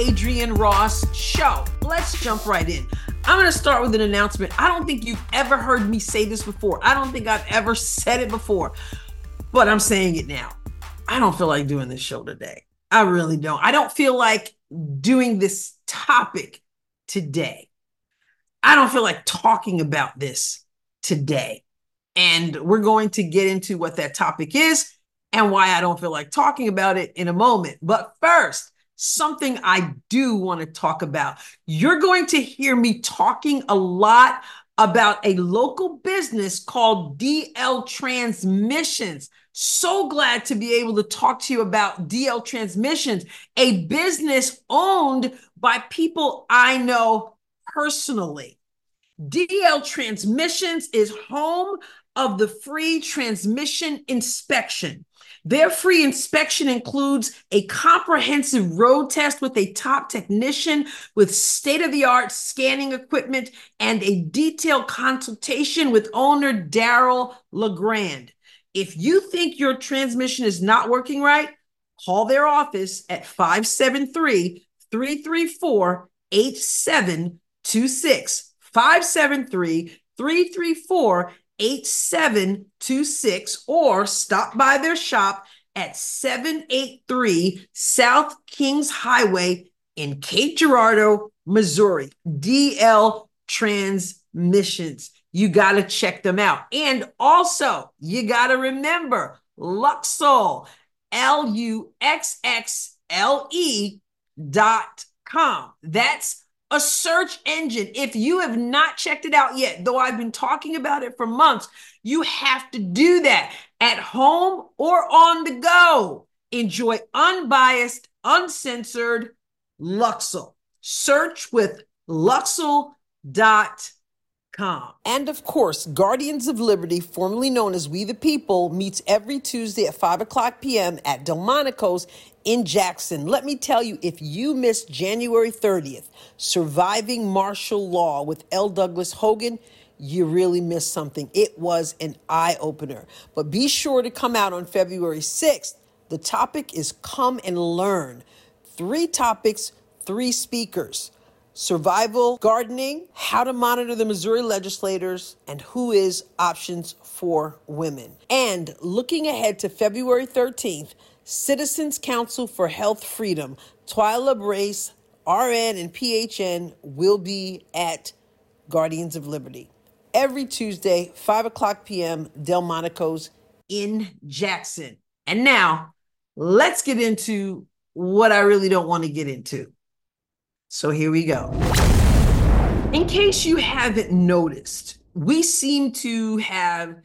Adrienne Ross Show. Let's jump right in. I'm going to start with an announcement. I don't think you've ever heard me say this before. I don't think I've ever said it before, but I'm saying it now. I don't feel like doing this show today. I really don't. I don't feel like doing this topic today. I don't feel like talking about this today. And we're going to get into what that topic is and why I don't feel like talking about it in a moment. But first, something I do want to talk about. You're going to hear me talking a lot about a local business called DL Transmissions. So glad to be able to talk to you about DL Transmissions, a business owned by people I know personally. DL Transmissions is home of the free transmission inspection. Their free inspection includes a comprehensive road test with a top technician with state of the art scanning equipment and a detailed consultation with owner Daryl LeGrand. If you think your transmission is not working right, call their office at 573 334 8726. 573 334 8726 or stop by their shop at 783 South Kings Highway in Cape Girardeau, Missouri. DL Transmissions. You got to check them out. And also, you got to remember Luxxle, L U X X L E dot com. That's a search engine. If you have not checked it out yet, though I've been talking about it for months, you have to do that at home or on the go. Enjoy unbiased, uncensored Luxxle. Search with luxxle.com. And of course, Guardians of Liberty, formerly known as We the People, meets every Tuesday at 5 o'clock p.m. at Delmonico's in Jackson. Let me tell you, if you missed January 30th, Surviving Martial Law with L. Douglas Hogan, you really missed something. It was an eye opener. But be sure to come out on February 6th. The topic is Come and Learn. Three topics, three speakers survival gardening, how to monitor the Missouri legislators, and who is options for women. And looking ahead to February 13th, Citizens Council for Health Freedom, Twila Brase, RN, and PHN will be at Guardians of Liberty every Tuesday, 5 o'clock p.m., Delmonico's in Jackson. And now let's get into what I really don't want to get into. So here we go. In case you haven't noticed, we seem to have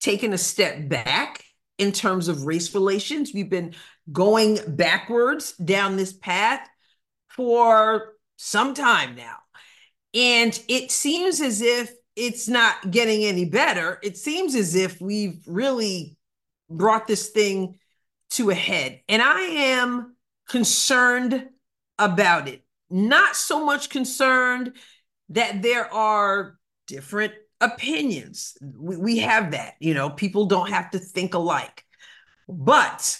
taken a step back in terms of race relations. We've been going backwards down this path for some time now. And it seems as if it's not getting any better. It seems as if we've really brought this thing to a head. And I am concerned about it. Not so much concerned that there are different opinions. We, we have that, you know, people don't have to think alike. But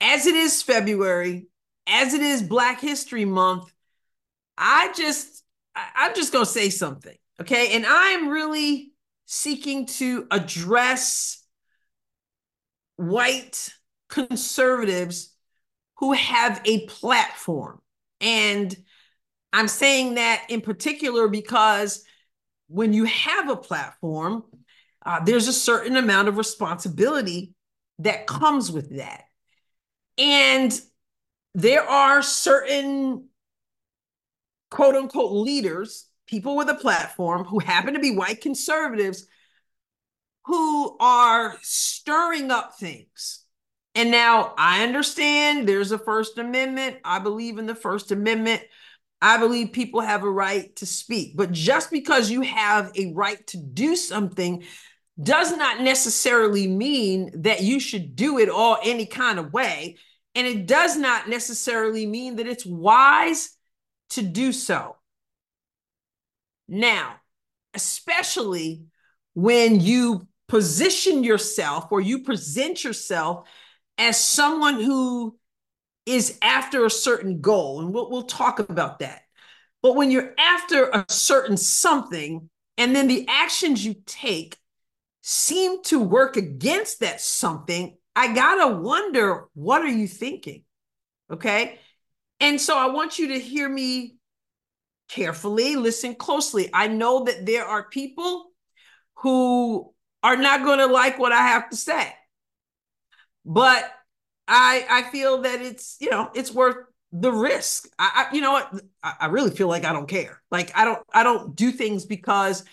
as it is February, as it is Black History Month, I just, I, I'm just going to say something. Okay. And I'm really seeking to address white conservatives who have a platform. And I'm saying that in particular because when you have a platform, uh, there's a certain amount of responsibility that comes with that. And there are certain quote unquote leaders, people with a platform who happen to be white conservatives who are stirring up things. And now I understand there's a First Amendment. I believe in the First Amendment. I believe people have a right to speak. But just because you have a right to do something does not necessarily mean that you should do it all any kind of way. And it does not necessarily mean that it's wise to do so. Now, especially when you position yourself or you present yourself as someone who is after a certain goal, and we'll, we'll talk about that. But when you're after a certain something, and then the actions you take seem to work against that something, I gotta wonder what are you thinking? Okay. And so I want you to hear me carefully, listen closely. I know that there are people who are not going to like what I have to say. But I I feel that it's, you know, it's worth the risk. I, I you know what? I, I really feel like I don't care. Like I don't I don't do things because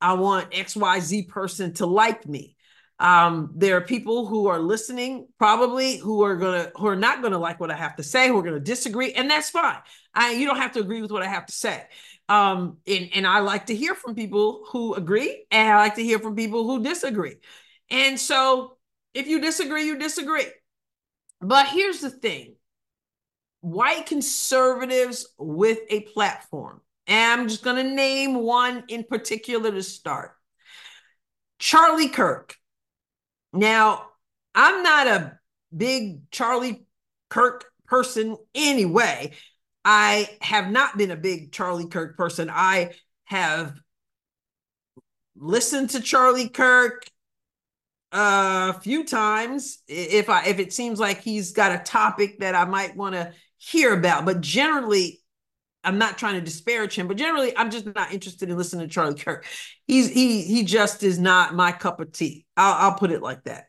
I want XYZ person to like me. Um, there are people who are listening, probably who are gonna who are not gonna like what I have to say, who are gonna disagree, and that's fine. I you don't have to agree with what I have to say. Um, and, and I like to hear from people who agree, and I like to hear from people who disagree. And so if you disagree, you disagree. But here's the thing white conservatives with a platform, and I'm just going to name one in particular to start Charlie Kirk. Now, I'm not a big Charlie Kirk person anyway. I have not been a big Charlie Kirk person. I have listened to Charlie Kirk a few times if I if it seems like he's got a topic that I might want to hear about. But generally, I'm not trying to disparage him, but generally, I'm just not interested in listening to Charlie Kirk. He's he he just is not my cup of tea. I'll, I'll put it like that.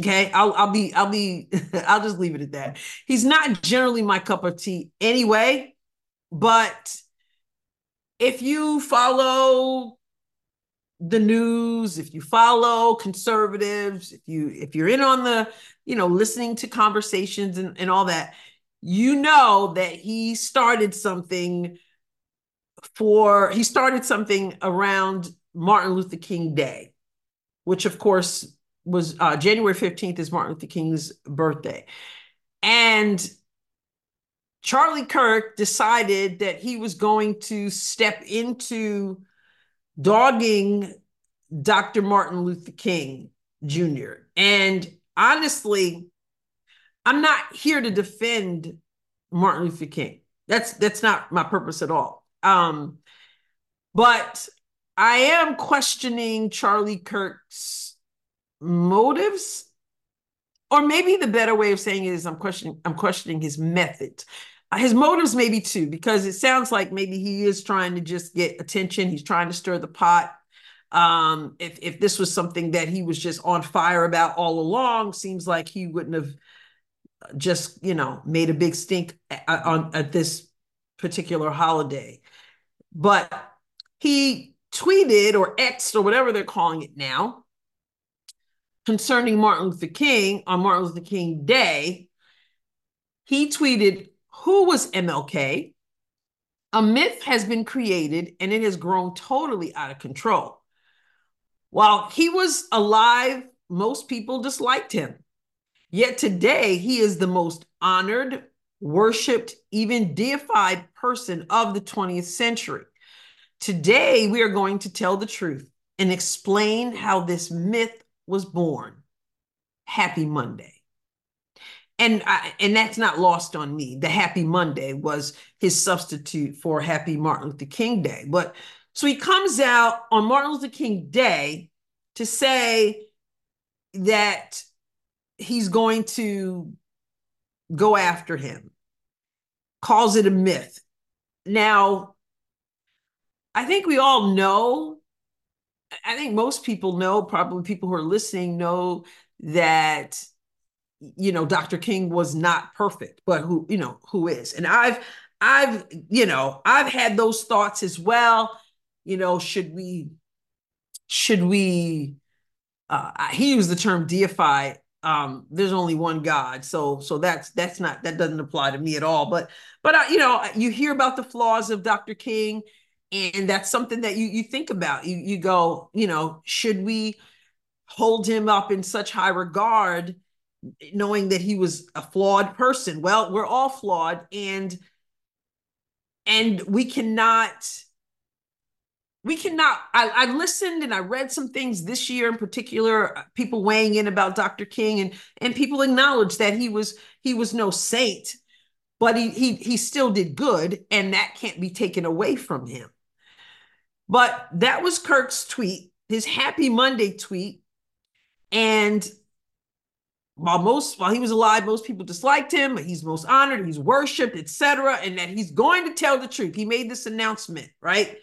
Okay, I'll I'll be I'll be I'll just leave it at that. He's not generally my cup of tea anyway, but if you follow the news, if you follow conservatives, if you if you're in on the, you know, listening to conversations and, and all that, you know that he started something for he started something around Martin Luther King Day, which of course was uh, January 15th is Martin Luther King's birthday. And Charlie Kirk decided that he was going to step into dogging Dr. Martin Luther King Jr. And honestly, I'm not here to defend Martin Luther King. That's that's not my purpose at all. Um, but I am questioning Charlie Kirk's motives or maybe the better way of saying it is i'm questioning i'm questioning his method uh, his motives maybe too because it sounds like maybe he is trying to just get attention. He's trying to stir the pot. Um, if if this was something that he was just on fire about all along seems like he wouldn't have just you know made a big stink at, on at this particular holiday. But he tweeted or xed or whatever they're calling it now concerning Martin Luther King on Martin Luther King Day, he tweeted, Who was MLK? A myth has been created and it has grown totally out of control. While he was alive, most people disliked him. Yet today, he is the most honored, worshiped, even deified person of the 20th century. Today, we are going to tell the truth and explain how this myth was born. Happy Monday. And I, and that's not lost on me. The Happy Monday was his substitute for Happy Martin Luther King Day. But so he comes out on Martin Luther King Day to say that he's going to go after him, calls it a myth. Now, I think we all know I think most people know, probably people who are listening know that you know Dr. King was not perfect, but who you know who is. And I've I've you know I've had those thoughts as well. You know, should we should we uh he used the term deify um there's only one god so so that's that's not that doesn't apply to me at all but but uh, you know you hear about the flaws of dr king and that's something that you you think about you you go you know should we hold him up in such high regard knowing that he was a flawed person. Well we're all flawed and and we cannot we cannot I, I, listened and i read some things this year in particular people weighing in about dr king and and people acknowledged that he was he was no saint but he he he still did good and that can't be taken away from him. But that was kirk's tweet his happy monday tweet and while most while he was alive most people disliked him but he's most honored he's worshiped etc and that he's going to tell the truth he made this announcement right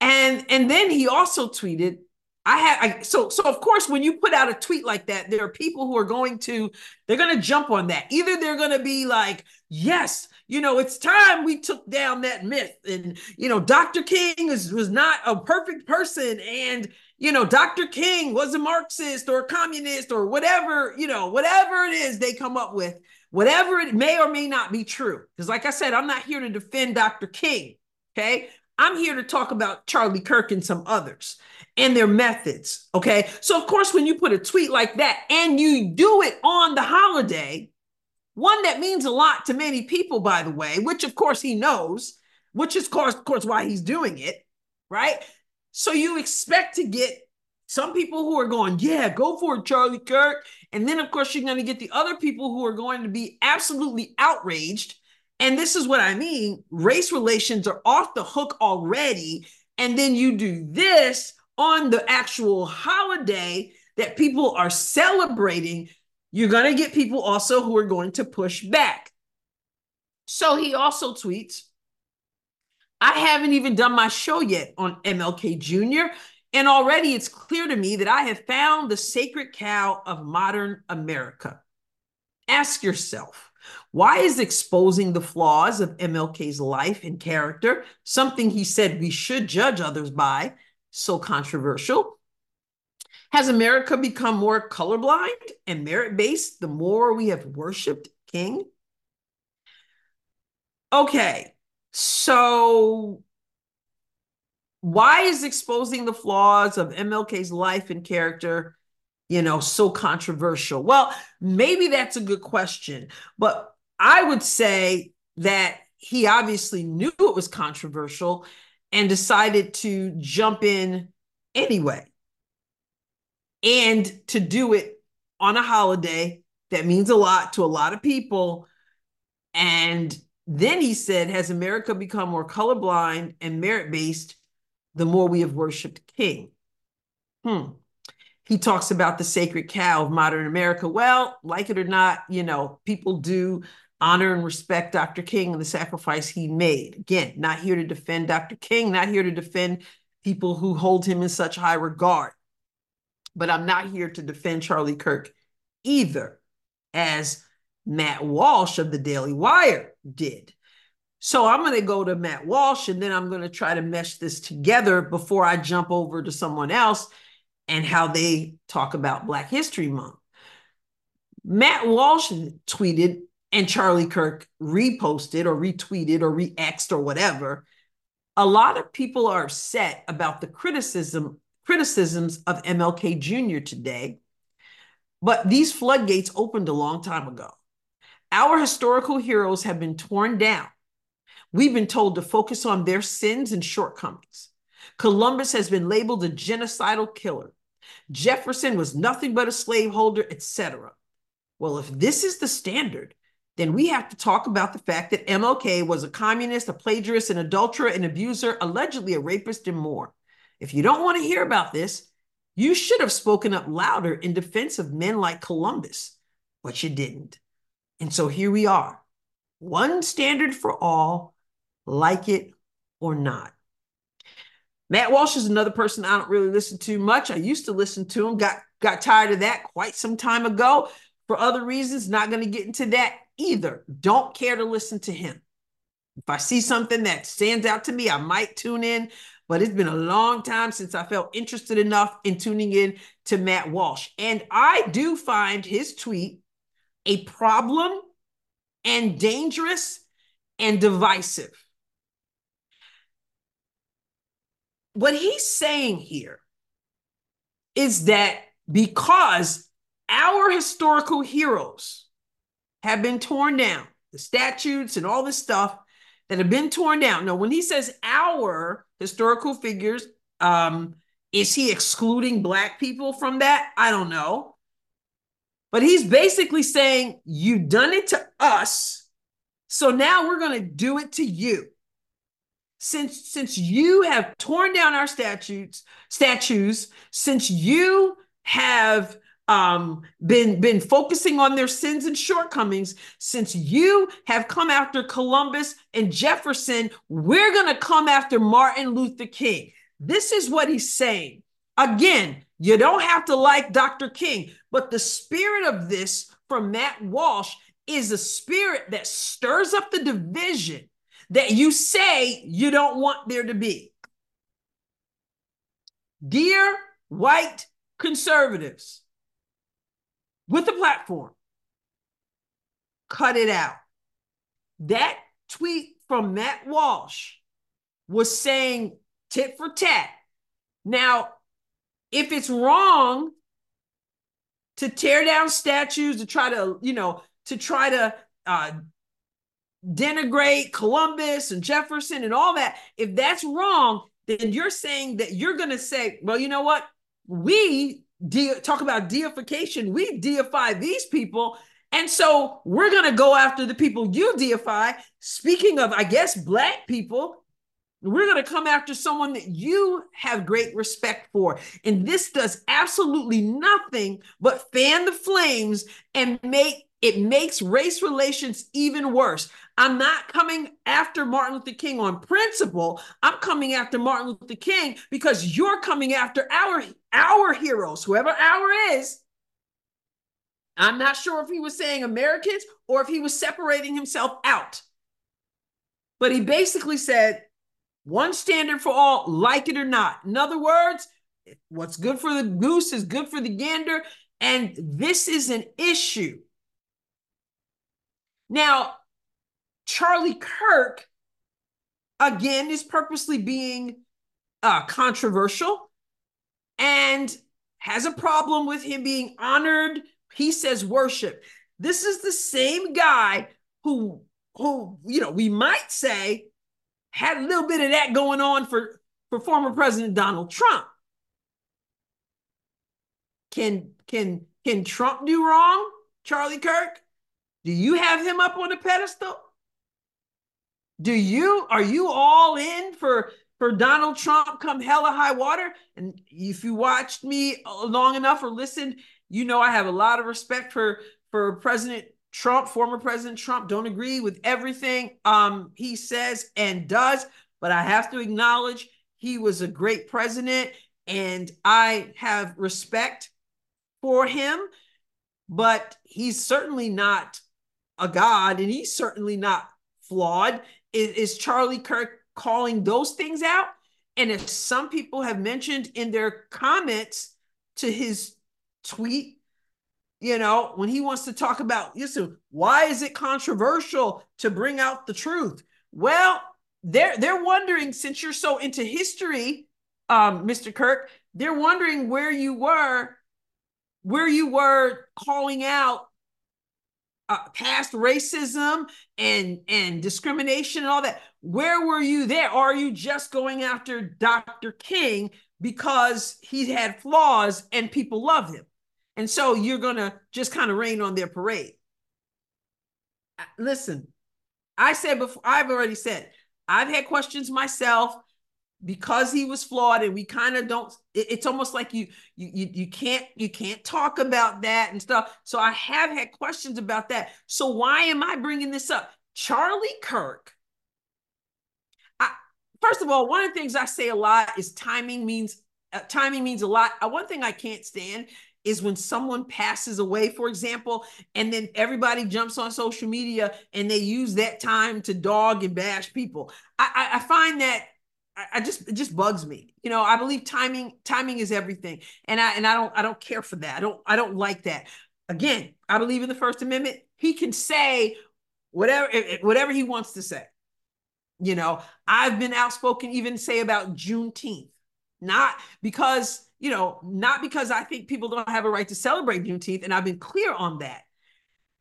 and and then he also tweeted, I had I, so so of course when you put out a tweet like that, there are people who are going to they're going to jump on that. Either they're going to be like, "Yes, you know, it's time we took down that myth." And you know, Dr. King is was not a perfect person and you know, Dr. King was a Marxist or a communist or whatever, you know, whatever it is they come up with, whatever it may or may not be true. Because, like I said, I'm not here to defend Dr. King. Okay. I'm here to talk about Charlie Kirk and some others and their methods. Okay. So, of course, when you put a tweet like that and you do it on the holiday, one that means a lot to many people, by the way, which of course he knows, which is, of course, of course why he's doing it. Right. So, you expect to get some people who are going, yeah, go for it, Charlie Kirk. And then, of course, you're going to get the other people who are going to be absolutely outraged and this is what I mean race relations are off the hook already. And then you do this on the actual holiday that people are celebrating. You're going to get people also who are going to push back. So he also tweets, I haven't even done my show yet on MLK Jr. And already it's clear to me that I have found the sacred cow of modern America. Ask yourself, why is exposing the flaws of MLK's life and character, something he said we should judge others by, so controversial? Has America become more colorblind and merit based the more we have worshiped King? Okay, so why is exposing the flaws of MLK's life and character you know, so controversial? Well, maybe that's a good question, but I would say that he obviously knew it was controversial and decided to jump in anyway. And to do it on a holiday that means a lot to a lot of people. And then he said, Has America become more colorblind and merit based the more we have worshiped King? Hmm he talks about the sacred cow of modern America. Well, like it or not, you know, people do honor and respect Dr. King and the sacrifice he made. Again, not here to defend Dr. King, not here to defend people who hold him in such high regard. But I'm not here to defend Charlie Kirk either, as Matt Walsh of the Daily Wire did. So I'm going to go to Matt Walsh and then I'm going to try to mesh this together before I jump over to someone else and how they talk about Black History Month. Matt Walsh tweeted and Charlie Kirk reposted or retweeted or re-exed or whatever. A lot of people are upset about the criticism criticisms of MLK Jr. today, but these floodgates opened a long time ago. Our historical heroes have been torn down. We've been told to focus on their sins and shortcomings. Columbus has been labeled a genocidal killer. Jefferson was nothing but a slaveholder, etc. Well, if this is the standard, then we have to talk about the fact that MLK was a communist, a plagiarist, an adulterer, an abuser, allegedly a rapist, and more. If you don't want to hear about this, you should have spoken up louder in defense of men like Columbus, but you didn't. And so here we are. One standard for all, like it or not. Matt Walsh is another person I don't really listen to much. I used to listen to him, got got tired of that quite some time ago for other reasons. Not going to get into that either. Don't care to listen to him. If I see something that stands out to me, I might tune in, but it's been a long time since I felt interested enough in tuning in to Matt Walsh. And I do find his tweet a problem and dangerous and divisive. what he's saying here is that because our historical heroes have been torn down, the statutes and all this stuff, that have been torn down. Now, when he says our historical figures, um, is he excluding black people from that? I don't know. But he's basically saying, You've done it to us. So now we're going to do it to you. Since, since you have torn down our statutes, statues, since you have um, been been focusing on their sins and shortcomings since you have come after Columbus and Jefferson we're going to come after Martin Luther King this is what he's saying again you don't have to like Dr. King but the spirit of this from Matt Walsh is a spirit that stirs up the division that you say you don't want there to be dear white conservatives with the platform. Cut it out. That tweet from Matt Walsh was saying tit for tat. Now, if it's wrong to tear down statues, to try to, you know, to try to uh, denigrate Columbus and Jefferson and all that, if that's wrong, then you're saying that you're going to say, well, you know what? We de- talk about deification. We deify these people. And so we're going to go after the people you deify. Speaking of, I guess, black people, we're going to come after someone that you have great respect for. And this does absolutely nothing but fan the flames and make it makes race relations even worse. I'm not coming after Martin Luther King on principle. I'm coming after Martin Luther King because you're coming after our our heroes, whoever our is. I'm not sure if he was saying Americans or if he was separating himself out. But he basically said one standard for all, like it or not. In other words, what's good for the goose is good for the gander. And this is an issue. Now, Charlie Kirk, again, is purposely being uh, controversial and has a problem with him being honored. He says worship. This is the same guy who, who you know, we might say had a little bit of that going on for, for former President Donald Trump. Can can can Trump do wrong, Charlie Kirk? Do you have him up on a pedestal? Do you are you all in for for Donald Trump come hella high water? And if you watched me long enough or listened, you know I have a lot of respect for for President Trump, former President Trump. Don't agree with everything um, he says and does, but I have to acknowledge he was a great president, and I have respect for him. But he's certainly not a god, and he's certainly not flawed. Is, is Charlie Kirk calling those things out? And if some people have mentioned in their comments to his tweet, you know, when he wants to talk about, listen, why is it controversial to bring out the truth? Well, they're they're wondering since you're so into history, um, Mr. Kirk, they're wondering where you were, where you were calling out uh, past racism and and discrimination and all that where were you there are you just going after dr king because he had flaws and people love him and so you're going to just kind of rain on their parade. Uh, listen i said before i've already said i've had questions myself because he was flawed and we kind of don't it, it's almost like you, you you you can't you can't talk about that and stuff. So i have had questions about that. So why am i bringing this up? Charlie kirk I, first of all one of the things i say a lot is timing means uh, timing means a lot. Uh, one thing i can't stand is when someone passes away, for example, and then everybody jumps on social media and they use that time to dog and bash people. I, I, I find that I just it just bugs me. You know, I believe timing timing is everything, and I and I don't I don't care for that. I don't I don't like that. Again, I believe in the First Amendment. He can say whatever eh, eh, whatever he wants to say. You know, I've been outspoken even say about Juneteenth, not because you know, not because I think people don't have a right to celebrate Juneteenth, and I've been clear on that.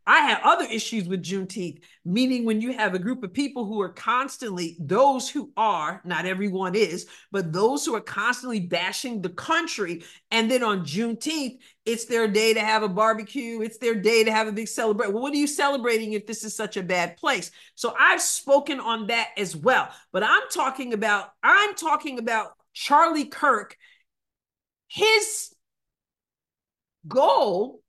I have other issues with Juneteenth, meaning when you have a group of people who are constantly, those who are, not everyone is, but those who are constantly bashing the country. And then on Juneteenth, it's their day to have a barbecue, it's their day to have a big celebration. Well, what are you celebrating if this is such a bad place? So I've spoken on that as well. But I'm talking about, I'm talking about Charlie Kirk. His goal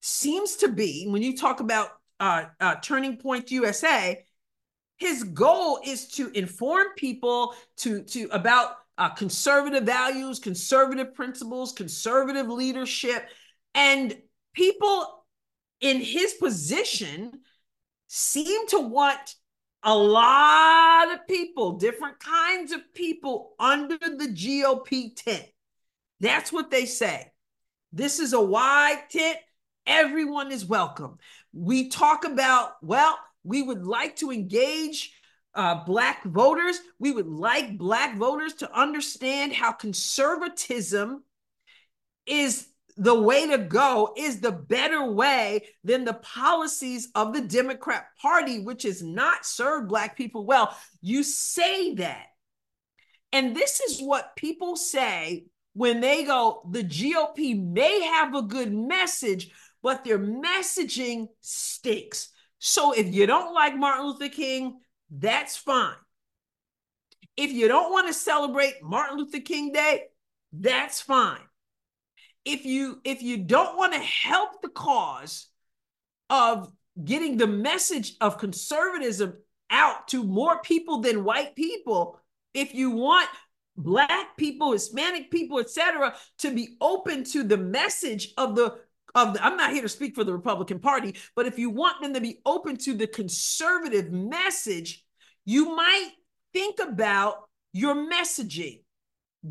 seems to be when you talk about uh, uh, Turning Point USA, his goal is to inform people to to about uh, conservative values, conservative principles, conservative leadership, and people in his position seem to want a lot of people, different kinds of people under the GOP tent. That's what they say. This is a wide tent Everyone is welcome. We talk about, well, we would like to engage uh, Black voters. We would like Black voters to understand how conservatism is the way to go, is the better way than the policies of the Democrat Party, which has not served Black people well. You say that. And this is what people say when they go, the GOP may have a good message, but their messaging stinks. So if you don't like Martin Luther King, that's fine. If you don't want to celebrate Martin Luther King Day, that's fine. If you if you don't want to help the cause of getting the message of conservatism out to more people than white people, if you want black people, Hispanic people, etc., to be open to the message of the of the, I'm not here to speak for the Republican Party, but if you want them to be open to the conservative message, you might think about your messaging.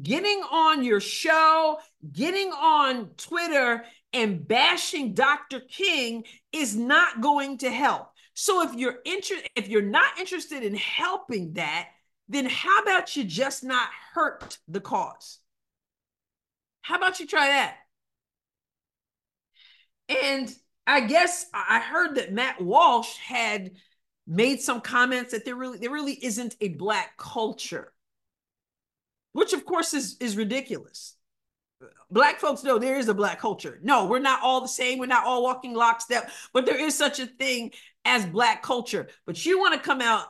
Getting on your show, getting on Twitter and bashing Dr. King is not going to help. So if you're interested if you're not interested in helping that, then how about you just not hurt the cause? How about you try that? And I guess I heard that Matt Walsh had made some comments that there really there really isn't a black culture, which of course is is ridiculous. Black folks know there is a black culture. No, we're not all the same. We're not all walking lockstep, but there is such a thing as black culture. But you want to come out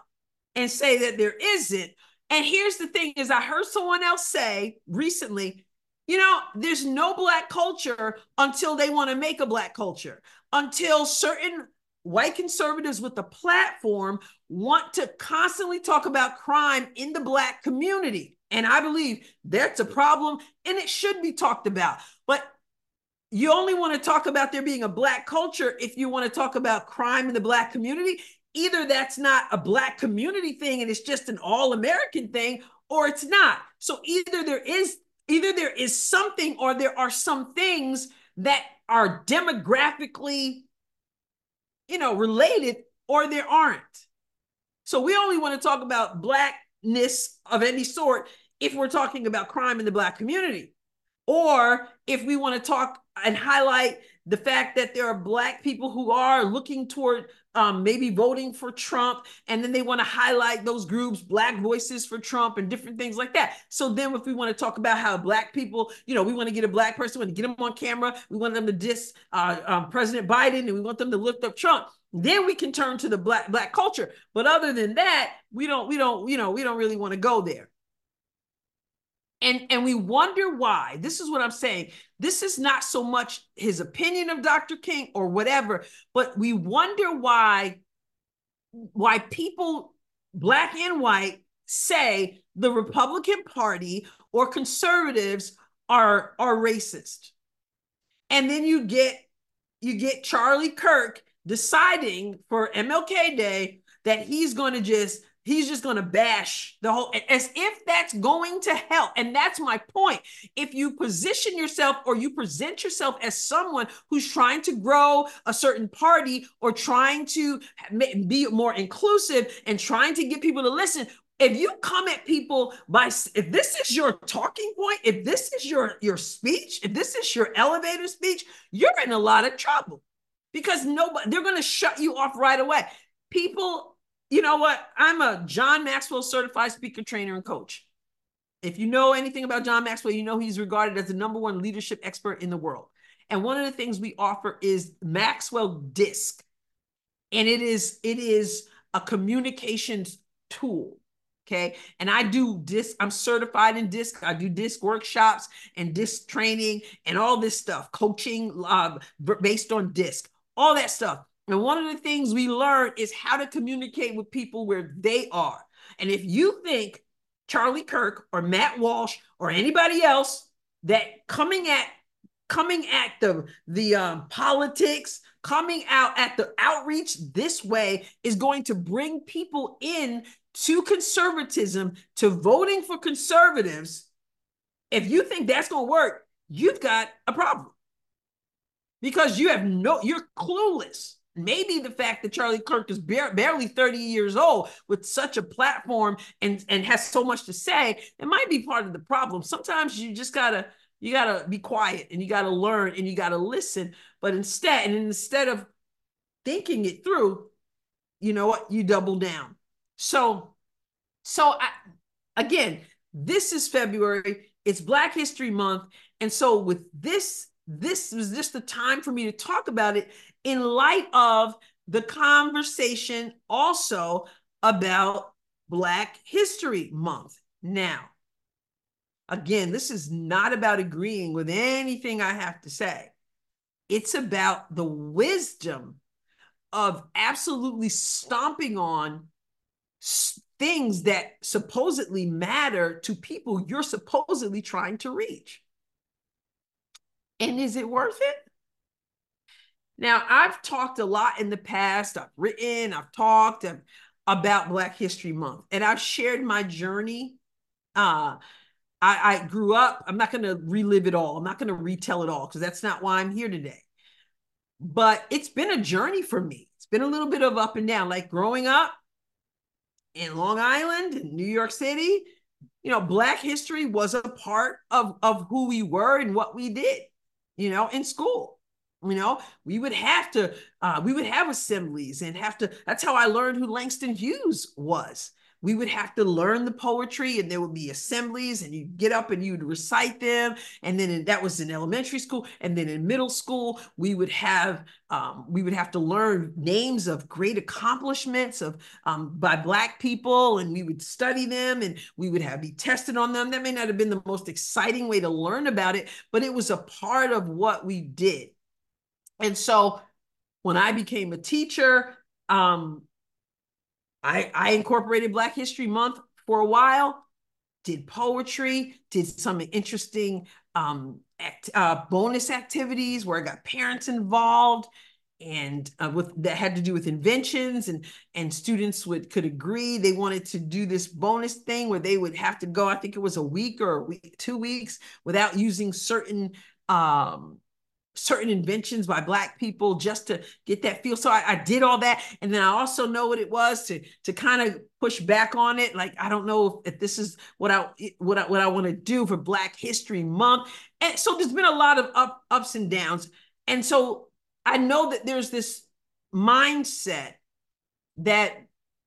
and say that there isn't. And here's the thing is I heard someone else say recently you know, there's no black culture until they want to make a black culture, until certain white conservatives with the platform want to constantly talk about crime in the black community. And I believe that's a problem and it should be talked about. But you only want to talk about there being a black culture if you want to talk about crime in the black community. Either that's not a black community thing and it's just an all American thing, or it's not. So either there is either there is something or there are some things that are demographically you know related or there aren't so we only want to talk about blackness of any sort if we're talking about crime in the black community or if we want to talk and highlight the fact that there are black people who are looking toward um, maybe voting for Trump, and then they want to highlight those groups, Black Voices for Trump, and different things like that. So then, if we want to talk about how Black people, you know, we want to get a Black person, we want to get them on camera, we want them to diss uh, um, President Biden, and we want them to lift up Trump. Then we can turn to the Black Black culture. But other than that, we don't, we don't, you know, we don't really want to go there. And, and we wonder why. This is what I'm saying. This is not so much his opinion of Dr. King or whatever, but we wonder why why people black and white say the Republican Party or conservatives are are racist. And then you get you get Charlie Kirk deciding for MLK Day that he's going to just He's just going to bash the whole, as if that's going to help. And that's my point. If you position yourself or you present yourself as someone who's trying to grow a certain party or trying to be more inclusive and trying to get people to listen, if you come at people by if this is your talking point if this is your your speech if this is your elevator speech you're in a lot of trouble because nobody they're going to shut you off right away. People, you know what? I'm a John Maxwell certified speaker trainer and coach. If you know anything about John Maxwell, you know he's regarded as the number one leadership expert in the world. And one of the things we offer is Maxwell Disc. And it is it is a communications tool. Okay. And I do disc, I'm certified in disc. I do disc workshops and disc training and all this stuff, coaching uh, based on disc, all that stuff. And one of the things we learn is how to communicate with people where they are. And if you think Charlie Kirk or Matt Walsh or anybody else that coming at coming at the the um, politics coming out at the outreach this way is going to bring people in to conservatism to voting for conservatives. If you think that's going to work you've got a problem. Because you have no you're clueless Maybe the fact that Charlie Kirk is barely 30 years old with such a platform and, and has so much to say, it might be part of the problem. Sometimes you just gotta you gotta be quiet and you gotta learn and you gotta listen. But instead, and instead of thinking it through, you know what? You double down. So, so I, again, this is February. It's Black History Month, and so with this this was just the time for me to talk about it in light of the conversation also about Black History Month. Now, again, this is not about agreeing with anything I have to say. It's about the wisdom of absolutely stomping on things that supposedly matter to people you're supposedly trying to reach. And is it worth it? Now, I've talked a lot in the past. I've written, I've talked about Black History Month, and I've shared my journey. Uh, I, I grew up, I'm not going to relive it all. I'm not going to retell it all because that's not why I'm here today. But it's been a journey for me. It's been a little bit of up and down. Like growing up in Long Island, in New York City, you know, Black history was a part of, of who we were and what we did you know, in school. You know, we would have to, uh, we would have assemblies and have to. That's how I learned who Langston Hughes was. We would have to learn the poetry, and there would be assemblies, and you'd get up and you'd recite them. And then in, that was in elementary school, and then in middle school, we would have um, we would have to learn names of great accomplishments of um, by Black people, and we would study them, and we would have be tested on them. That may not have been the most exciting way to learn about it, but it was a part of what we did. And so when I became a teacher, um, I, I incorporated Black History Month for a while, did poetry, did some interesting um, act, uh, bonus activities where I got parents involved and uh, with that had to do with inventions and and students would could agree they wanted to do this bonus thing where they would have to go i think it was a week or a week, two weeks without using certain um, certain inventions by black people just to get that feel. So I, I, did all that. And then i also know what it was to to kind of push back on it. Like i don't know if, if this is what i what i what i want to do for black history month. And so there's been a lot of up, ups and downs. And so i know that there's this mindset that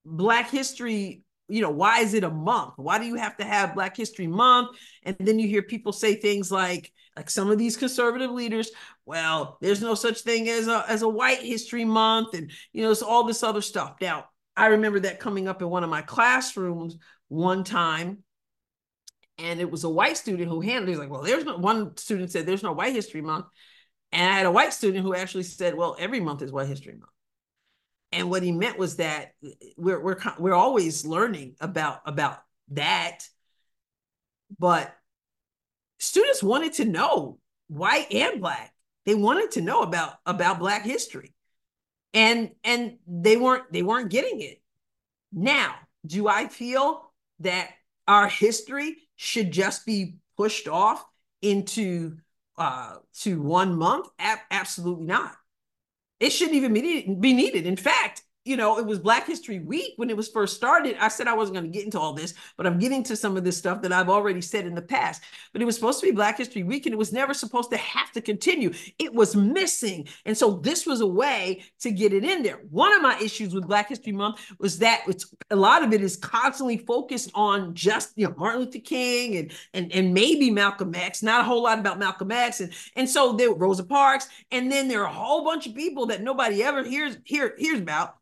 black history you know why is it a month? Why do you have to have black history month? And then you hear people say things like like some of these conservative leaders well there's no such thing as a as a white history month and you know it's all this other stuff. Now i remember that coming up in one of my classrooms one time and it was a white student who handled it he's like well there's no one student said there's no white history month. And i had a white student who actually said well every month is white history month. And what he meant was that we're we're we're always learning about about that but students wanted to know white and black. They wanted to know about about black history. And and they weren't they weren't getting it. Now do i feel that our history should just be pushed off into uh to one month? A- absolutely not. It shouldn't even be be needed. In fact you know, it was Black History Week when it was first started. I said I wasn't going to get into all this, but I'm getting to some of this stuff that I've already said in the past. But it was supposed to be Black History Week and it was never supposed to have to continue. It was missing. And so this was a way to get it in there. One of my issues with Black History Month was that it's a lot of it is constantly focused on just, you know, Martin Luther King and and, and maybe Malcolm X, not a whole lot about Malcolm X. And, and so there Rosa Parks. And then there are a whole bunch of people that nobody ever hears hear, hears about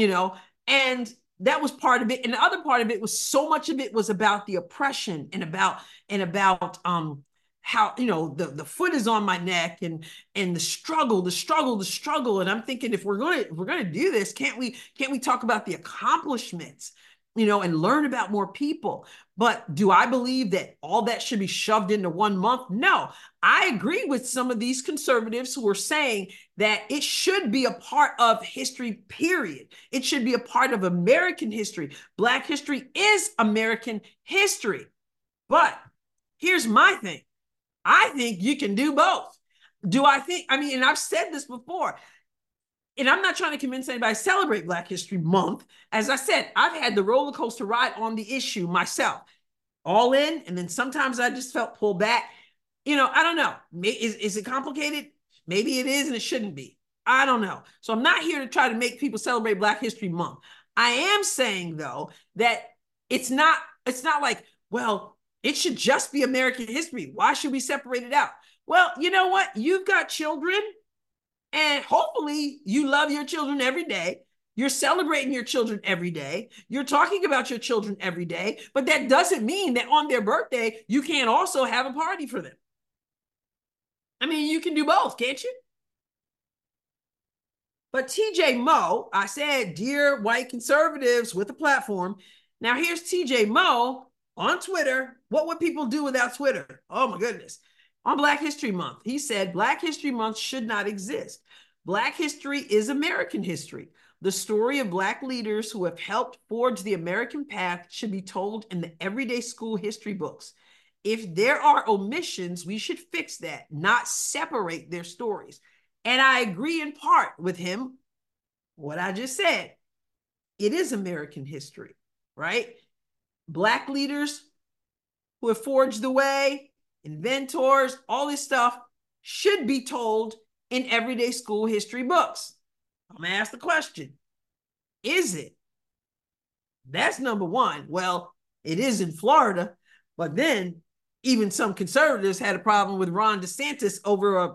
you know, and that was part of it. And the other part of it was so much of it was about the oppression and about and about um how you know the the foot is on my neck and and the struggle the struggle the struggle and i'm thinking if we're going to we're going to do this can't we can't we talk about the accomplishments you know, and learn about more people. But do I believe that all that should be shoved into one month? No. I agree with some of these conservatives who are saying that it should be a part of history, period. It should be a part of American history. Black history is American history. But here's my thing I think you can do both. Do I think, I mean, and I've said this before, and I'm not trying to convince anybody to celebrate Black History Month. As I said, I've had the roller coaster ride on the issue myself, all in, and then sometimes I just felt pulled back. You know, I don't know. Is, is it complicated? Maybe it is, and it shouldn't be. I don't know. So I'm not here to try to make people celebrate Black History Month. I am saying though that it's not. It's not like well, it should just be American history. Why should we separate it out? Well, you know what? You've got children and hopefully you love your children every day. You're celebrating your children every day. You're talking about your children every day. But that doesn't mean that on their birthday, you can't also have a party for them. I mean, you can do both, can't you? But TJ Moe, I said, dear white conservatives with a platform. Now here's TJ Moe on Twitter. What would people do without Twitter? Oh my goodness on Black History Month. He said Black History Month should not exist. Black history is American history. The story of Black leaders who have helped forge the American path should be told in the everyday school history books. If there are omissions, we should fix that, not separate their stories. And I agree in part with him, what I just said. It is American history, right? Black leaders who have forged the way, inventors, all this stuff should be told in everyday school history books. I'm gonna ask the question Is it? That's number one. Well, it is in Florida, but then even some conservatives had a problem with Ron DeSantis over a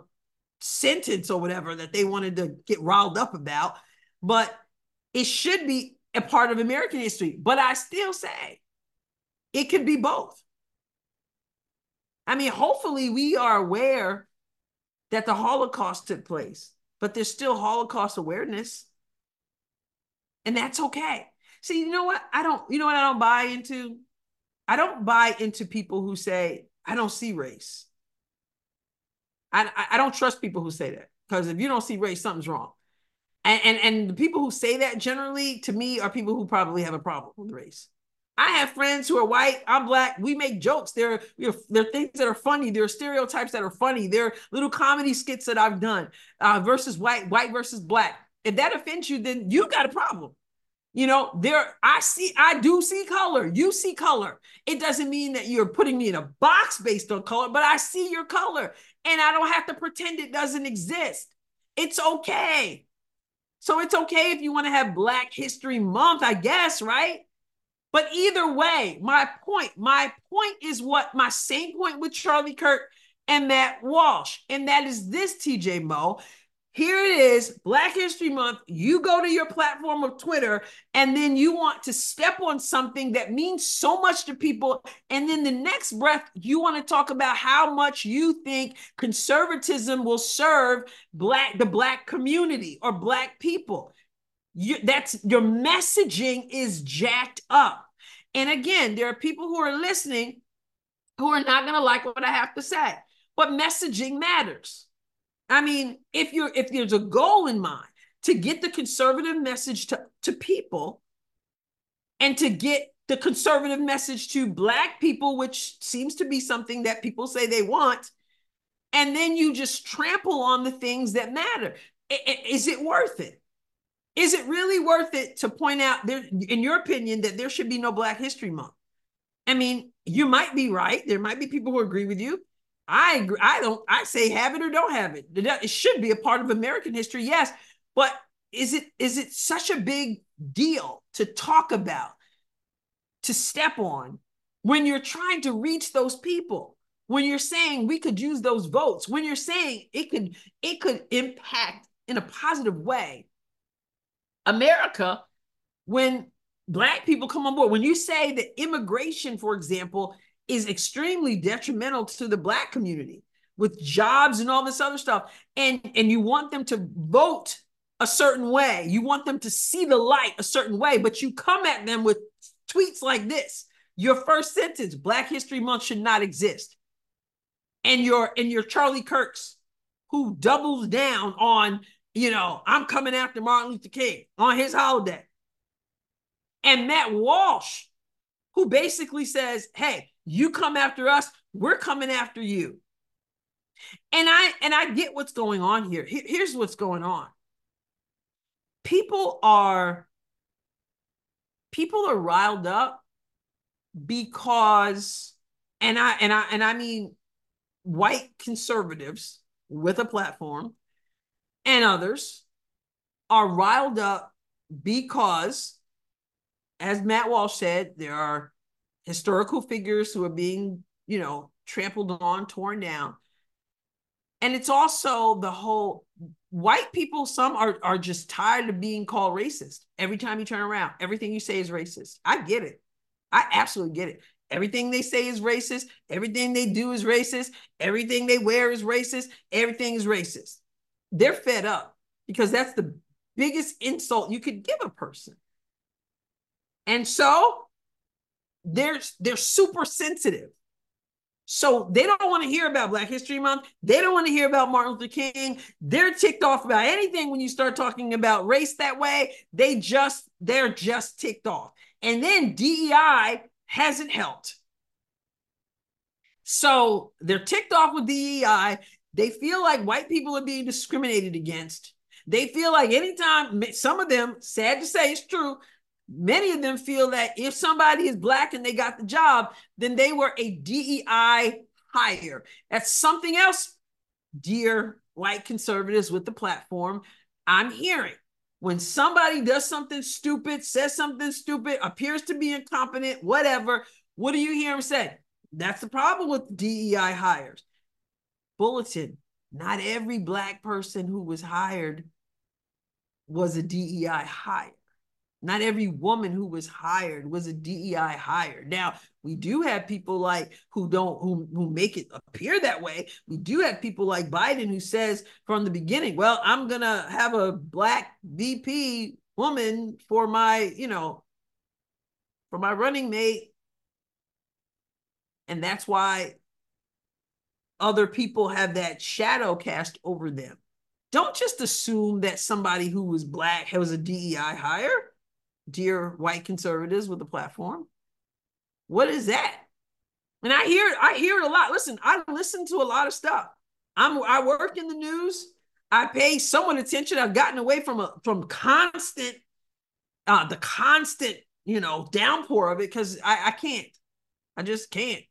sentence or whatever that they wanted to get riled up about. But it should be a part of American history. But I still say it could be both. I mean, hopefully we are aware that the Holocaust took place, but there's still Holocaust awareness. And that's okay. See, you know what? I don't, you know what I don't buy into? I don't buy into people who say, I don't see race. I, I don't trust people who say that because if you don't see race, something's wrong. And, and and the people who say that generally to me are people who probably have a problem with race. I have friends who are white. I'm black. We make jokes. There, there are things that are funny. There are stereotypes that are funny. There are little comedy skits that I've done uh, versus white, white versus black. If that offends you, then you got a problem. You know, there I see, I do see color. You see color. It doesn't mean that you're putting me in a box based on color, but I see your color and I don't have to pretend it doesn't exist. It's okay. So it's okay if you want to have Black History Month, I guess, right? But either way, my point, my point is what my same point with Charlie Kirk and Matt Walsh. And that is this, TJ Moe. Here it is, Black History Month. You go to your platform of Twitter, and then you want to step on something that means so much to people. And then the next breath, you want to talk about how much you think conservatism will serve black the black community or black people you, that's your messaging is jacked up. And again, there are people who are listening who are not going to like what I have to say, but messaging matters. I mean, if you're if there's a goal in mind to get the conservative message to, to people and to get the conservative message to black people, which seems to be something that people say they want, and then you just trample on the things that matter. Is it worth it? Is it really worth it to point out there, in your opinion, that there should be no Black History Month? I mean, you might be right. There might be people who agree with you. I agree. I don't. I say have it or don't have it. It should be a part of American history, yes. But is it is it such a big deal to talk about, to step on, when you're trying to reach those people? When you're saying we could use those votes, when you're saying it could it could impact in a positive way America when black people come on board. When you say that immigration, for example, is extremely detrimental to the black community with jobs and all this other stuff, and and you want them to vote a certain way, you want them to see the light a certain way, but you come at them with tweets like this. Your first sentence, Black History Month should not exist. And your and your Charlie Kirks, who doubles down on you know, I'm coming after Martin Luther King on his holiday. And Matt Walsh, who basically says, hey, you come after us, we're coming after you. And I and I get what's going on here. Here's what's going on. People are people are riled up because and I and I and I mean white conservatives with a platform and others are riled up because, as Matt Walsh said, there are historical figures who are being, you know, trampled on, torn down. And it's also the whole white people, some are, are just tired of being called racist. Every time you turn around, everything you say is racist. I get it. I absolutely get it. Everything they say is racist. Everything they do is racist. Everything they wear is racist. Everything is racist they're fed up because that's the biggest insult you could give a person. And so they're they're super sensitive. So they don't want to hear about Black History Month. They don't want to hear about Martin Luther King. They're ticked off about anything when you start talking about race that way. They just they're just ticked off. And then DEI hasn't helped. So they're ticked off with DEI. They feel like white people are being discriminated against. They feel like anytime, some of them, sad to say, it's true, many of them feel that if somebody is black and they got the job, then they were a DEI hire. That's something else, dear white conservatives with the platform. I'm hearing when somebody does something stupid, says something stupid, appears to be incompetent, whatever, what do you hear them say? That's the problem with DEI hires bulletin. Not every black person who was hired was a DEI hire. Not every woman who was hired was a DEI hire. Now, we do have people like who don't who, who make it appear that way. We do have people like Biden who says from the beginning, well, I'm gonna have a black VP woman for my, you know, for my running mate. And that's why other people have that shadow cast over them. Don't just assume that somebody who was black was a DEI hire, dear white conservatives with a platform. What is that? And I hear I hear it a lot. Listen, I listen to a lot of stuff. I'm I work in the news. I pay someone attention. I've gotten away from a from constant uh the constant, you know, downpour of it because I, I can't. I just can't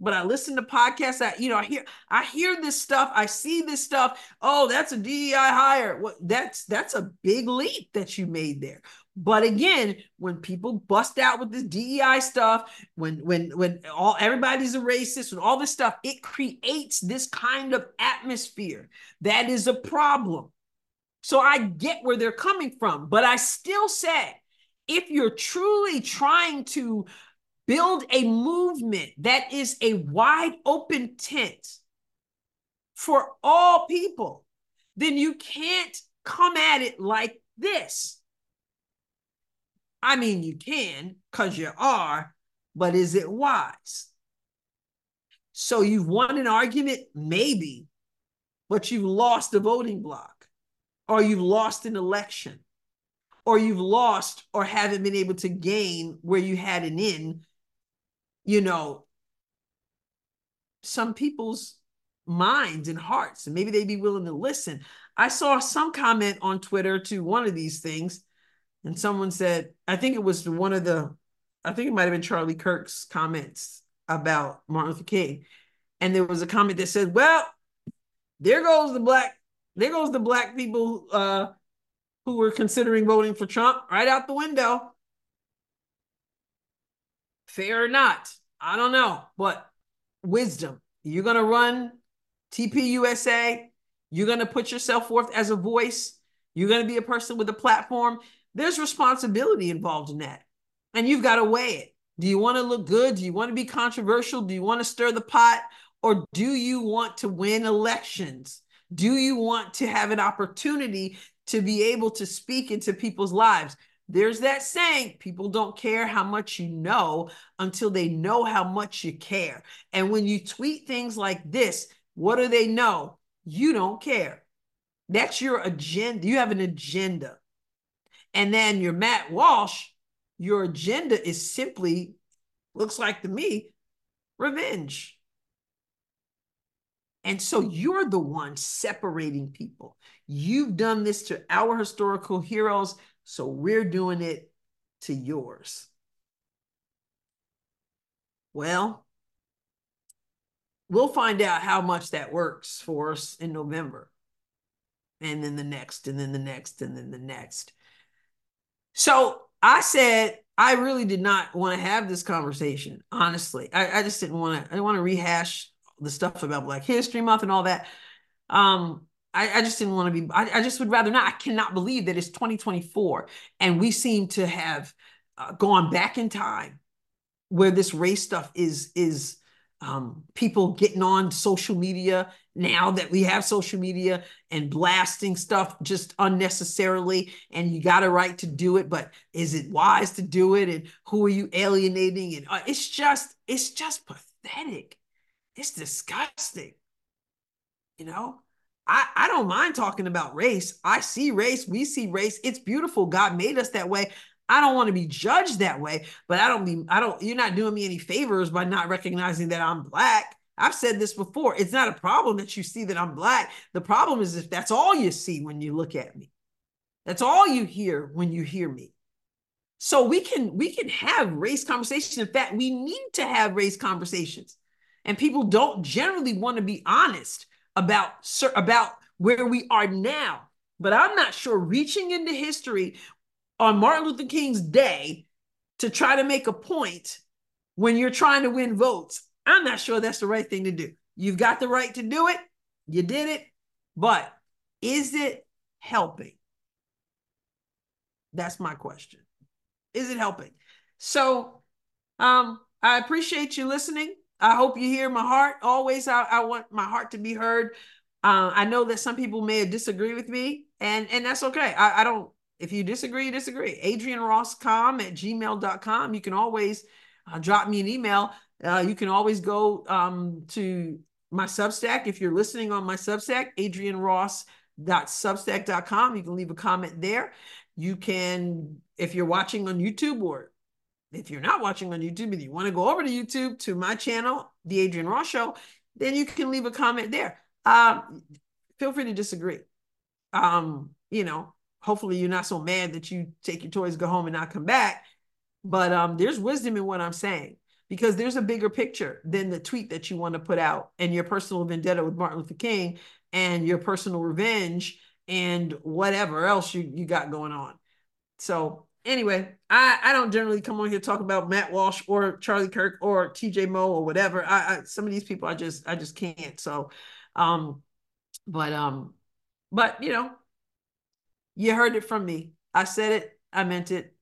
but I listen to podcasts. I, you know, I hear I hear this stuff. I see this stuff. Oh, that's a DEI hire. What that's that's a big leap that you made there. But again, when people bust out with this DEI stuff, when when when all everybody's a racist and all this stuff, it creates this kind of atmosphere that is a problem. So I get where they're coming from, but I still say if you're truly trying to build a movement that is a wide open tent for all people, then you can't come at it like this. I mean, you can because you are, but is it wise? So you've won an argument, maybe, but you've lost a voting block, or you've lost an election, or you've lost or haven't been able to gain where you had an in you know, some people's minds and hearts, and maybe they'd be willing to listen. I saw some comment on Twitter to one of these things, and someone said, I think it was one of the, I think it might have been Charlie Kirk's comments about Martin Luther King. And there was a comment that said, Well, there goes the black, there goes the black people uh, who were considering voting for Trump right out the window. Fair or not, I don't know, but wisdom. You're going to run TPUSA. You're going to put yourself forth as a voice. You're going to be a person with a platform. There's responsibility involved in that. And you've got to weigh it. Do you want to look good? Do you want to be controversial? Do you want to stir the pot? Or do you want to win elections? Do you want to have an opportunity to be able to speak into people's lives? There's that saying people don't care how much you know until they know how much you care. And when you tweet things like this, what do they know? You don't care. That's your agenda. You have an agenda. And then your Matt Walsh, your agenda is simply, looks like to me, revenge. And so you're the one separating people. You've done this to our historical heroes. So we're doing it to yours. Well, we'll find out how much that works for us in November. And then the next, and then the next, and then the next. So I said, I really did not want to have this conversation, honestly. I, I just didn't want to, I didn't want to rehash the stuff about Black History Month and all that. Um, I, I, just didn't want to be, I, I, just would rather not. I cannot believe that it's 2024 and we seem to have uh, gone back in time where this race stuff is, is um, people getting on social media now that we have social media and blasting stuff just unnecessarily and you got a right to do it but is it wise to do it? And who are you alienating? And uh, it's just it's just pathetic. It's disgusting you know I, I don't mind talking about race. I see race. We see race. It's beautiful. God made us that way. I don't want to be judged that way, but I don't be, I don't, you're not doing me any favors by not recognizing that I'm black. I've said this before. It's not a problem that you see that I'm black. The problem is if that's all you see when you look at me. That's all you hear when you hear me. So we can we can have race conversations. In fact, we need to have race conversations. And people don't generally want to be honest about about where we are now. But I'm not sure reaching into history on Martin Luther King's day to try to make a point when you're trying to win votes. I'm not sure that's the right thing to do. You've got the right to do it. You did it. But is it helping? That's my question. Is it helping? So um, I appreciate you listening. I hope you hear my heart. Always, I, I want my heart to be heard. Uh, I know that some people may disagree with me, and and that's okay. I, I don't. If you disagree, disagree. AdrienneRossCom at gmail.com. You can always uh, drop me an email. Uh, you can always go um, to my Substack if you're listening on my Substack, adrienneross.substack.com. You can leave a comment there. You can, if you're watching on YouTube or if you're not watching on YouTube and you want to go over to YouTube to my channel, The Adrienne Ross Show, then you can leave a comment there. Um, feel free to disagree. Um, you know, hopefully you're not so mad that you take your toys, go home, and not come back. But um, there's wisdom in what I'm saying because there's a bigger picture than the tweet that you want to put out and your personal vendetta with Martin Luther King and your personal revenge and whatever else you, you got going on. So anyway, I, I don't generally come on here talk about Matt Walsh or Charlie Kirk or TJ Moe or whatever. I, I some of these people I just I just can't. So um but um but you know you heard it from me. I said it, I meant it,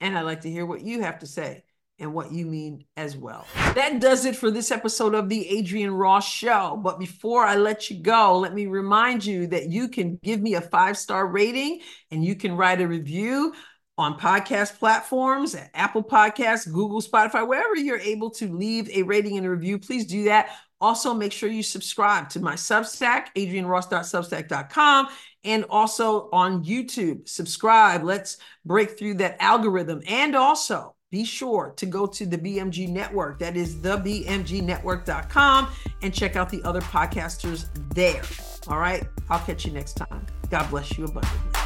and I'd like to hear what you have to say and what you mean as well. That does it for this episode of the Adrienne Ross Show. But before I let you go, let me remind you that you can give me a five star rating and you can write a review on podcast platforms, at Apple Podcasts, Google, Spotify, wherever you're able to leave a rating and a review, please do that. Also, make sure you subscribe to my Substack, adrienneross.substack.com, and also on YouTube. Subscribe. Let's break through that algorithm. And also, be sure to go to the BMG Network. That is thebmgnetwork.com and check out the other podcasters there. All right. I'll catch you next time. God bless you abundantly.